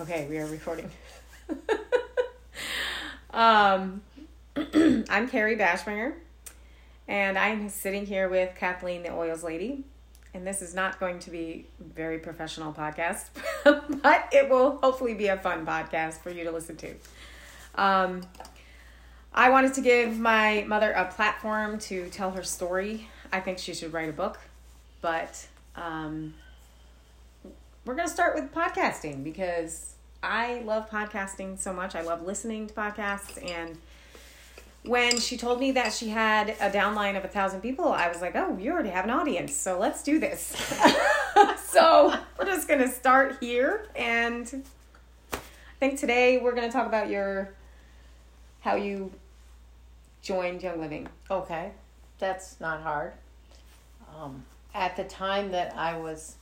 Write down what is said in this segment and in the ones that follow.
Okay, we are recording. um, I'm Carrie Bashminger, and I'm sitting here with Kathleen, the oils lady. And this is not going to be very professional podcast, but it will hopefully be a fun podcast for you to listen to. Um, I wanted to give my mother a platform to tell her story. I think she should write a book, but um, we're going to start with podcasting because I love podcasting so much. I love listening to podcasts. And when she told me that she had a downline of a thousand people, I was like, oh, you already have an audience. So let's do this. so we're just going to start here. And I think today we're going to talk about your, how you joined Young Living. Okay, that's not hard. Um, at the time that I was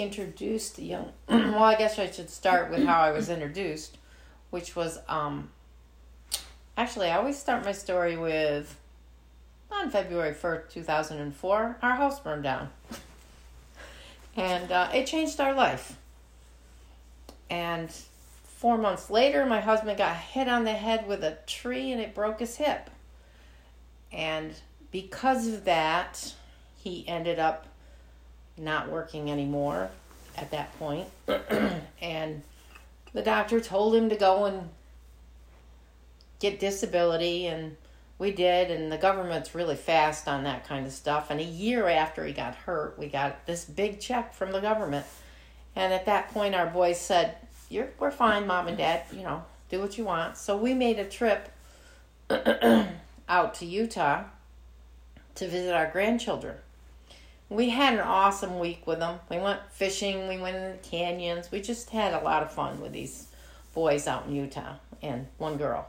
introduced to young, well, I guess I should start with how I was introduced, which was um, actually I always start my story with on February first, two thousand and four, our house burned down, and uh, it changed our life. And four months later, my husband got hit on the head with a tree and it broke his hip. And because of that, he ended up not working anymore at that point. and the doctor told him to go and get disability and we did and the government's really fast on that kind of stuff. And a year after he got hurt we got this big check from the government. And at that point our boys said you're we're fine mom and dad you know do what you want. So we made a trip out to utah to visit our grandchildren we had an awesome week with them we went fishing we went in the canyons we just had a lot of fun with these boys out in utah and one girl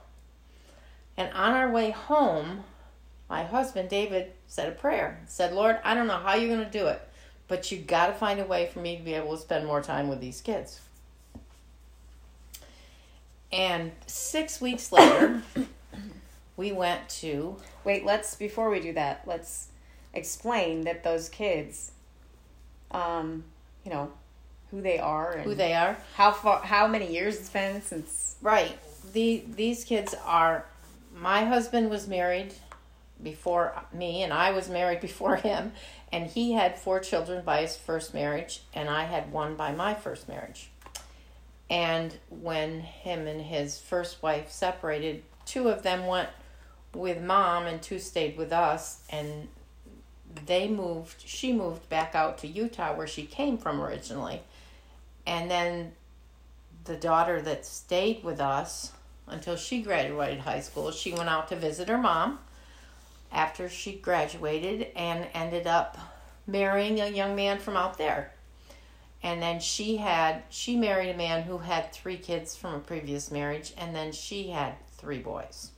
and on our way home, my husband David said a prayer. Said, Lord, I don't know how you're going to do it, but you got to find a way for me to be able to spend more time with these kids. And six weeks later, we went to. Wait, let's, before we do that, let's explain that those kids, um, you know, who they are and Who they are. how far, how many years it's been since. Right. The, these kids are. My husband was married before me, and I was married before him. And he had four children by his first marriage, and I had one by my first marriage. And when him and his first wife separated, two of them went with mom, and two stayed with us. And they moved, she moved back out to Utah, where she came from originally. And then the daughter that stayed with us until she graduated high school, she went out to visit her mom after she graduated and ended up marrying a young man from out there. And then she had she married a man who had three kids from a previous marriage and then she had three boys.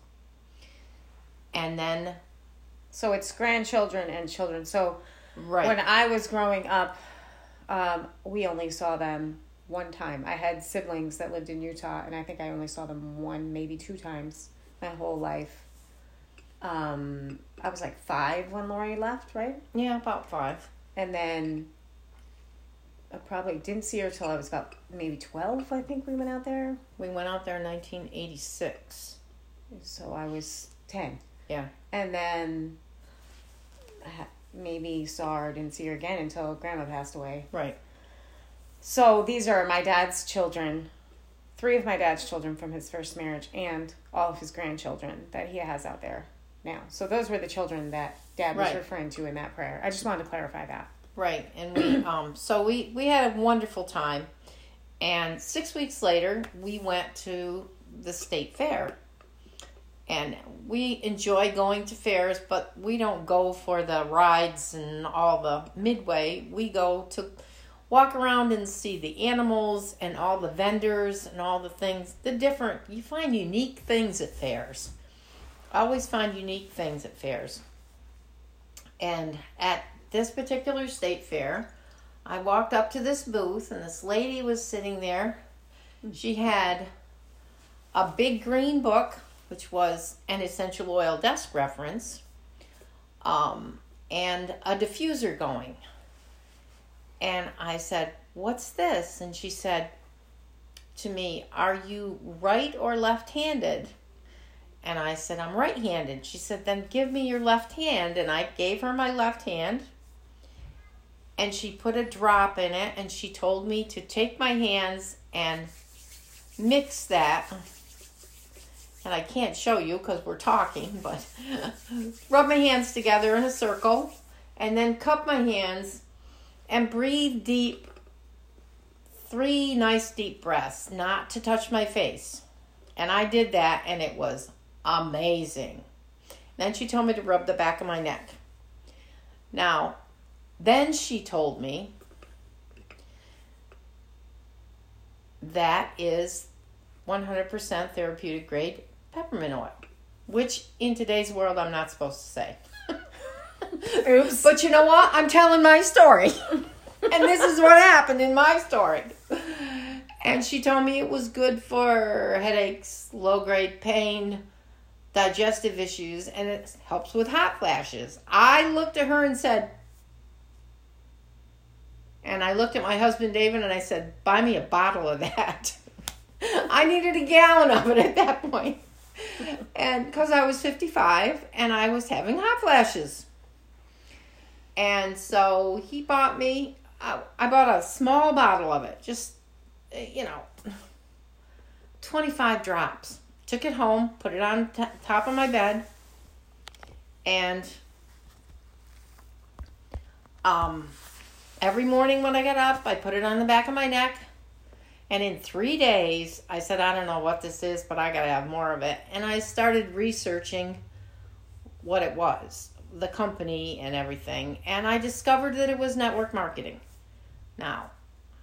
And then So it's grandchildren and children. So right when I was growing up, um, we only saw them one time. I had siblings that lived in Utah, and I think I only saw them one, maybe two times my whole life. Um, I was like five when Lori left, right? yeah, about 5. And then I probably didn't see her till I was about maybe 12, I think we went out there. We went out there in 1986. So I was 10. Yeah. And then maybe saw her, didn't see her again until grandma passed away. Right. So these are my dad's children, three of my dad's children from his first marriage, and all of his grandchildren that he has out there now. So those were the children that dad was Right. referring to in that prayer. I just wanted to clarify that. Right, and we um so we we had a wonderful time, and six weeks later we went to the state fair, and we enjoy going to fairs, but we don't go for the rides and all the midway. We go to walk around and see the animals and all the vendors and all the things. The different you find unique things at fairs. I always find unique things at fairs. And at this particular state fair, I walked up to this booth and this lady was sitting there. Hmm. She had a big green book, which was an essential oil desk reference, um, and a diffuser going. And I said, What's this? And she said, to me, Are you right or left handed? And I said, I'm right handed. She said, Then give me your left hand. And I gave her my left hand. And she put a drop in it and she told me to take my hands and mix that. And I can't show you because we're talking, but rub my hands together in a circle and then cup my hands and breathe deep three nice deep breaths, not to touch my face. And I did that and it was amazing. Then she told me to rub the back of my neck. Now, then she told me that is 100% therapeutic grade peppermint oil, which in today's world I'm not supposed to say. Oops. But you know what? I'm telling my story. and this is what happened in my story. And she told me it was good for headaches, low grade pain, digestive issues, and it helps with hot flashes. I looked at her and said, and I looked at my husband David and I said, buy me a bottle of that. I needed a gallon of it at that point. And because I was 55 and I was having hot flashes. And so he bought me, I, I bought a small bottle of it, just, uh, you know, 25 drops. Took it home, put it on t- top of my bed, and um, every morning when I get up, I put it on the back of my neck. And in three days, I said, I don't know what this is, but I got to have more of it. And I started researching what it was, the company and everything. And I discovered that it was network marketing. Now,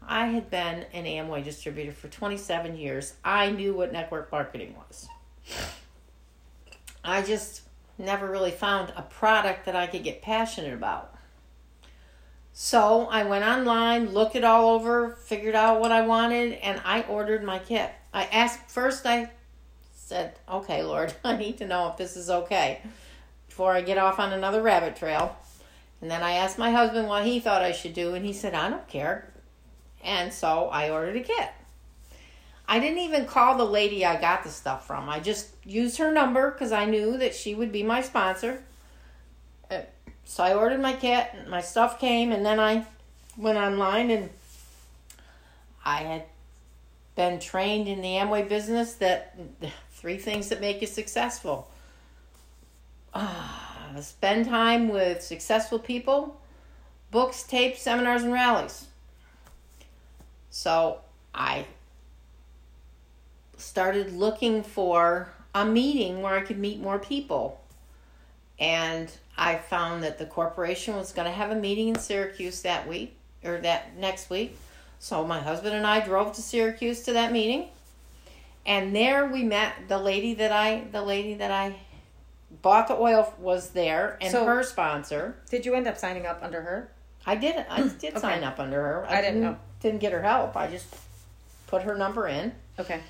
I had been an Amway distributor for 27 years. I knew what network marketing was. I just never really found a product that I could get passionate about. So I went online, looked it all over, figured out what I wanted, and I ordered my kit. I asked first, I said, Okay, Lord, I need to know if this is okay before I get off on another rabbit trail. And then I asked my husband what he thought I should do, and he said, I don't care. And so I ordered a kit. I didn't even call the lady I got the stuff from. I just used her number because I knew that she would be my sponsor. So I ordered my kit, my stuff came, and then I went online and I had been trained in the Amway business that three things that make you successful. Uh, spend time with successful people, books, tapes, seminars, and rallies. So I started looking for a meeting where I could meet more people. And I found that the corporation was going to have a meeting in Syracuse that week or that next week. So my husband and I drove to Syracuse to that meeting. And there we met the lady that I the lady that I bought the oil was there and So- her sponsor. Did you end up signing up under her? I did I did Okay. sign up under her. I didn't know. Didn't get her help. I just put her number in. Okay.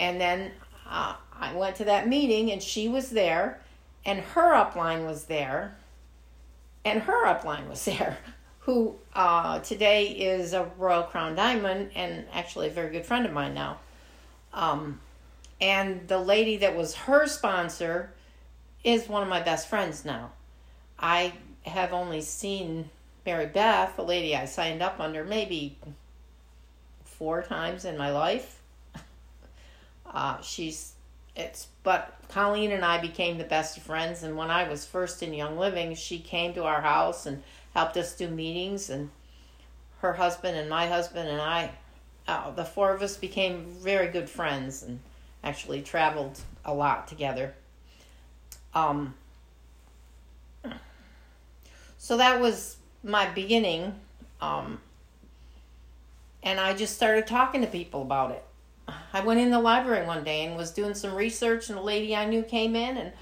And then uh, I went to that meeting, and she was there, and her upline was there, and her upline was there, who uh, today is a Royal Crown Diamond and actually a very good friend of mine now. Um, and the lady that was her sponsor is one of my best friends now. I have only seen Mary Beth, the lady I signed up under, maybe four times in my life. Uh, she's it's but Colleen and I became the best of friends and when I was first in Young Living she came to our house and helped us do meetings and her husband and my husband and I uh, the four of us became very good friends and actually traveled a lot together. Um, so that was my beginning. Um, and I just started talking to people about it. I went in the library one day and was doing some research, and a lady I knew came in, and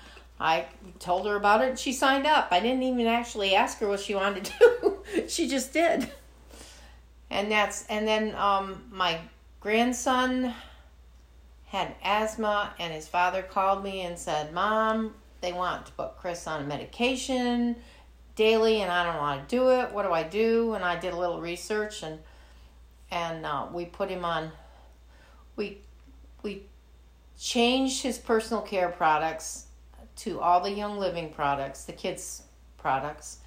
I told her about it, and she signed up. I didn't even actually ask her what she wanted to do; she just did. And that's and then um, my grandson had asthma, and his father called me and said, "Mom, they want to put Chris on medication daily, and I don't want to do it. What do I do?" And I did a little research and and uh, we put him on we we changed his personal care products to all the Young Living products, the kids' products,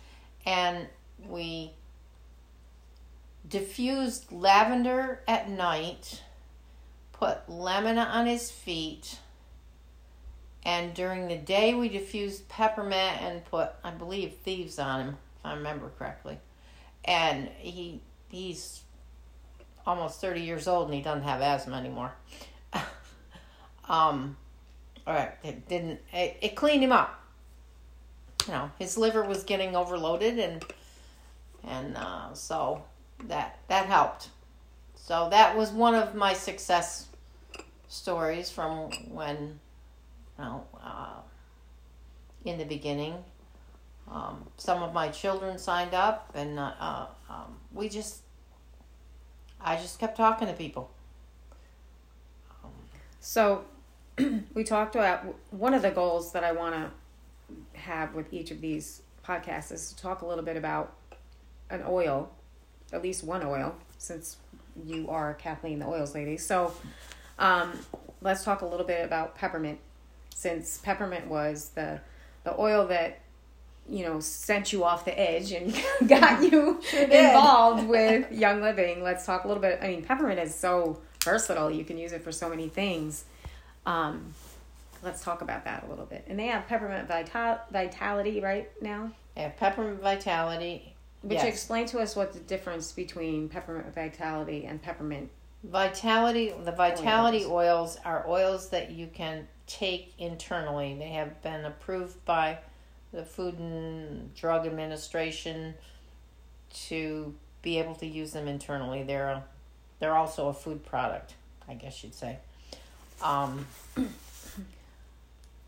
and we diffused lavender at night, put lemon on his feet, and during the day we diffused peppermint and put, I believe, thieves on him, if I remember correctly. And he he's almost 30 years old and he doesn't have asthma anymore. um, all right, it didn't, it, it cleaned him up. You know, his liver was getting overloaded and, and, uh, so that, that helped. So that was one of my success stories from when, you know, uh, in the beginning. Um, some of my children signed up, and uh, um, we just I just kept talking to people. So, we talked about one of the goals that I want to have with each of these podcasts is to talk a little bit about an oil, at least one oil, since you are Kathleen, the oils lady. So, um, let's talk a little bit about peppermint, since peppermint was the the oil that you know, sent you off the edge and got you involved with Young Living. Let's talk a little bit. I mean, peppermint is so versatile. You can use it for so many things. Um, let's talk about that a little bit. And they have peppermint vital- vitality right now. Yeah, peppermint vitality. Would yes. you explain to us what the difference between peppermint vitality and peppermint? Vitality, the vitality oils. oils are oils that you can take internally. They have been approved by the Food and Drug Administration to be able to use them internally. They're a, they're also a food product, I guess you'd say. Um,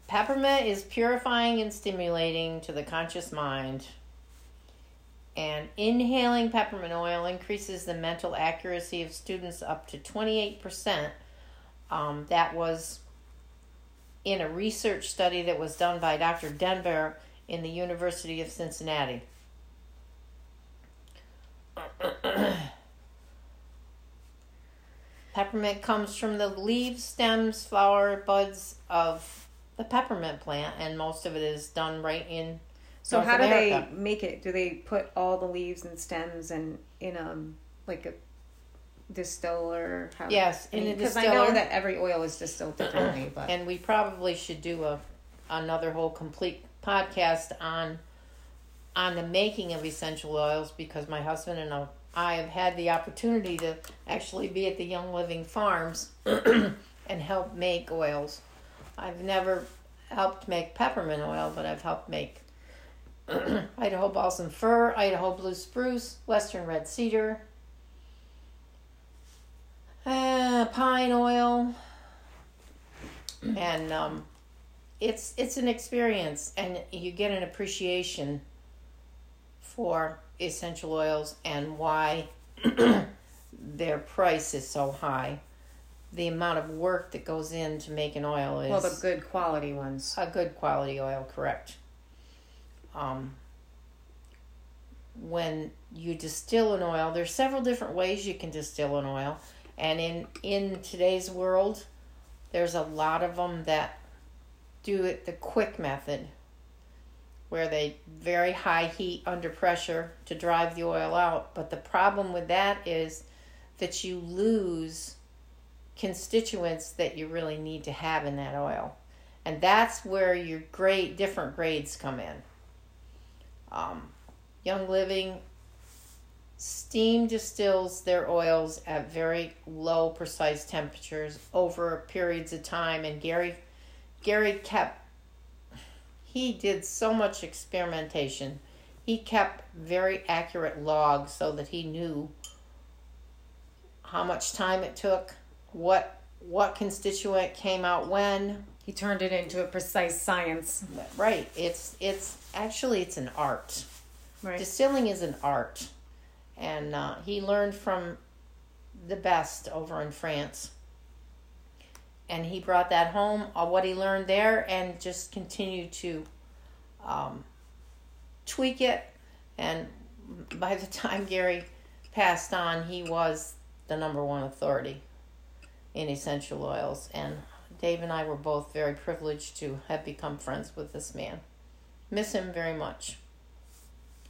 peppermint is purifying and stimulating to the conscious mind. And inhaling peppermint oil increases the mental accuracy of students up to 28%. Um, that was in a research study that was done by Dr. Dember in the University of Cincinnati. peppermint comes from the leaves, stems, flower, buds of the peppermint plant, and most of it is done right in. So North how do they make it? Do they put all the leaves and stems and in a um, like a distiller? How, yes, in because I know that every oil is distilled differently. But and we probably should do a another whole complete podcast on on the making of essential oils because my husband and I have had the opportunity to actually be at the Young Living Farms and help make oils. I've never helped make peppermint oil, but I've helped make Idaho balsam fir, Idaho blue spruce, western red cedar, uh, pine oil, and um, it's it's an experience and you get an appreciation for essential oils and why their price is so high. The amount of work that goes in to make an oil is well the good quality ones. A good quality oil correct. Um, when you distill an oil there's several different ways you can distill an oil and in in today's world there's a lot of them that do it the quick method where they very high heat under pressure to drive the oil out. But the problem with that is that you lose constituents that you really need to have in that oil. And that's where your great different grades come in. Um, Young Living steam distills their oils at very low precise temperatures over periods of time and Gary Gary kept, he did so much experimentation. He kept very accurate logs so that he knew how much time it took, what what constituent came out when. He turned it into a precise science. Right. It's it's actually it's an art. Right. Distilling is an art, and uh, he learned from the best over in France and he brought that home, uh, what he learned there, and just continued to um, tweak it. And by the time Gary passed on, he was the number one authority in essential oils. And Dave and I were both very privileged to have become friends with this man. Miss him very much.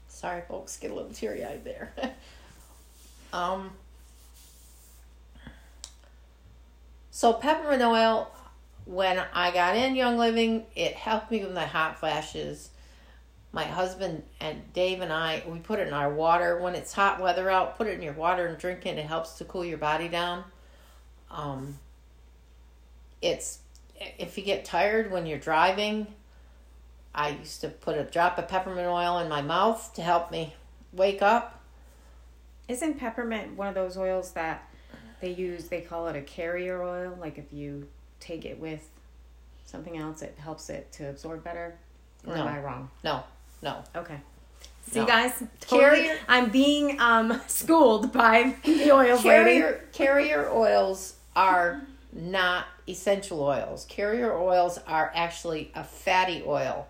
Sorry, folks, get a little teary eyed there. um, so, peppermint oil, when I got in Young Living, it helped me with my hot flashes. My husband and Dave and I, we put it in our water. When it's hot weather out, put it in your water and drink it. It helps to cool your body down. Um, it's if you get tired when you're driving, I used to put a drop of peppermint oil in my mouth to help me wake up. Isn't peppermint one of those oils that they use? They call it a carrier oil. Like if you take it with something else, it helps it to absorb better. Or No. am I wrong? No, no. Okay. See, No. guys, totally, Carrier- I'm being um, schooled by the oil lady. Carrier carrier oils are not essential oils. Carrier oils are actually a fatty oil.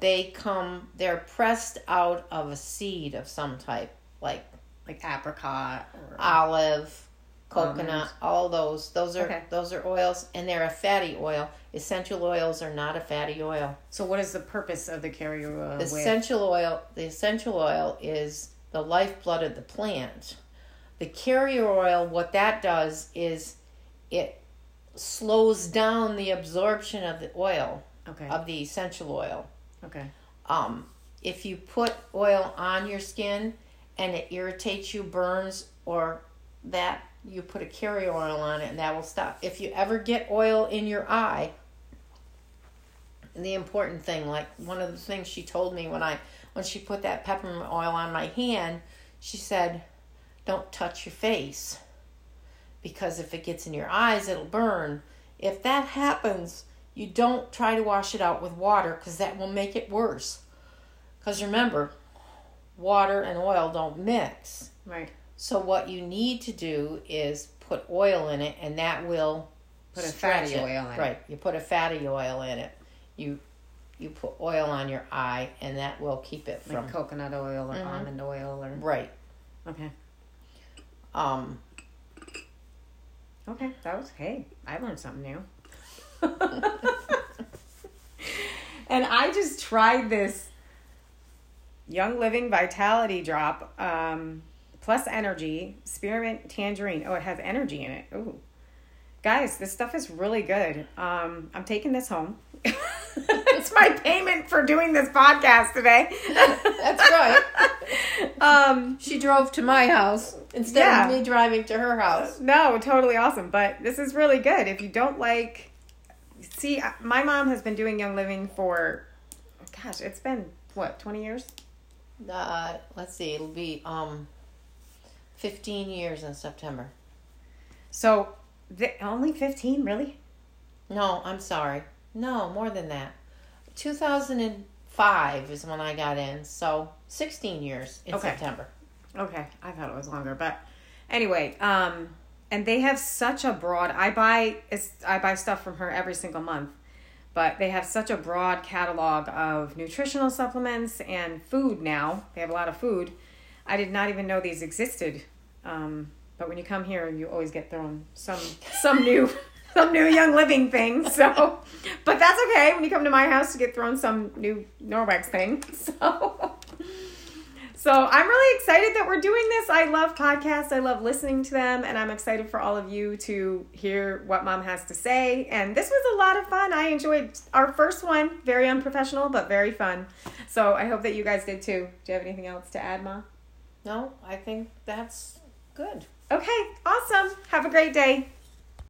They come they're pressed out of a seed of some type, like Like apricot or olive, coconut, Almonds. all those. Those are Okay. those are oils and they're a fatty oil. Essential oils are not a fatty oil. So, what is the purpose of the carrier oil? The with- essential oil, the essential oil is the lifeblood of the plant. The carrier oil, what that does is it slows down the absorption of the oil Okay. of the essential oil. okay. Um, if you put oil on your skin and it irritates you, burns, or that, you put a carrier oil on it and that will stop. If you ever get oil in your eye, the important thing, like one of the things she told me when I when she put that peppermint oil on my hand, she said, "Don't touch your face because if it gets in your eyes, it'll burn. If that happens, you don't try to wash it out with water because that will make it worse. Because remember, water and oil don't mix. Right. So what you need to do is put oil in it, and that will Put a fatty it. oil in it. Right. You put a fatty oil in it. You you put oil on your eye, and that will keep it Like from coconut oil or Mhm. almond oil or. right. Okay. Um, Okay. That was, hey, I learned something new. and I just tried this Young Living Vitality Drop um, plus energy spearmint tangerine. Oh, it has energy in it. Ooh. Guys, this stuff is really good. Um, I'm taking this home. it's my payment for doing this podcast today. That's right. um, she drove to my house instead Yeah. of me driving to her house. No, totally awesome. But this is really good. If you don't like, see, my mom has been doing Young Living for, gosh, it's been what twenty years. Uh, let's see, it'll be um, fifteen years in September. So, the, only fifteen, really? No, I'm sorry. No, more than that. 2005 is when I got in, so 16 years in Okay. September. Okay, I thought it was longer, but anyway, um, and they have such a broad. I buy it's, I buy stuff from her every single month, but they have such a broad catalog of nutritional supplements and food now. They have a lot of food. I did not even know these existed. Um, but when you come here, you always get thrown some some new some new young living thing. So, but that's okay. When you come to my house, you get thrown some new Norwex thing. So. So I'm really excited that we're doing this. I love podcasts. I love listening to them, and I'm excited for all of you to hear what mom has to say. And this was a lot of fun. I enjoyed our first one. Very unprofessional, but very fun. So I hope that you guys did too. Do you have anything else to add, mom? No, I think that's good. Okay, awesome. Have a great day.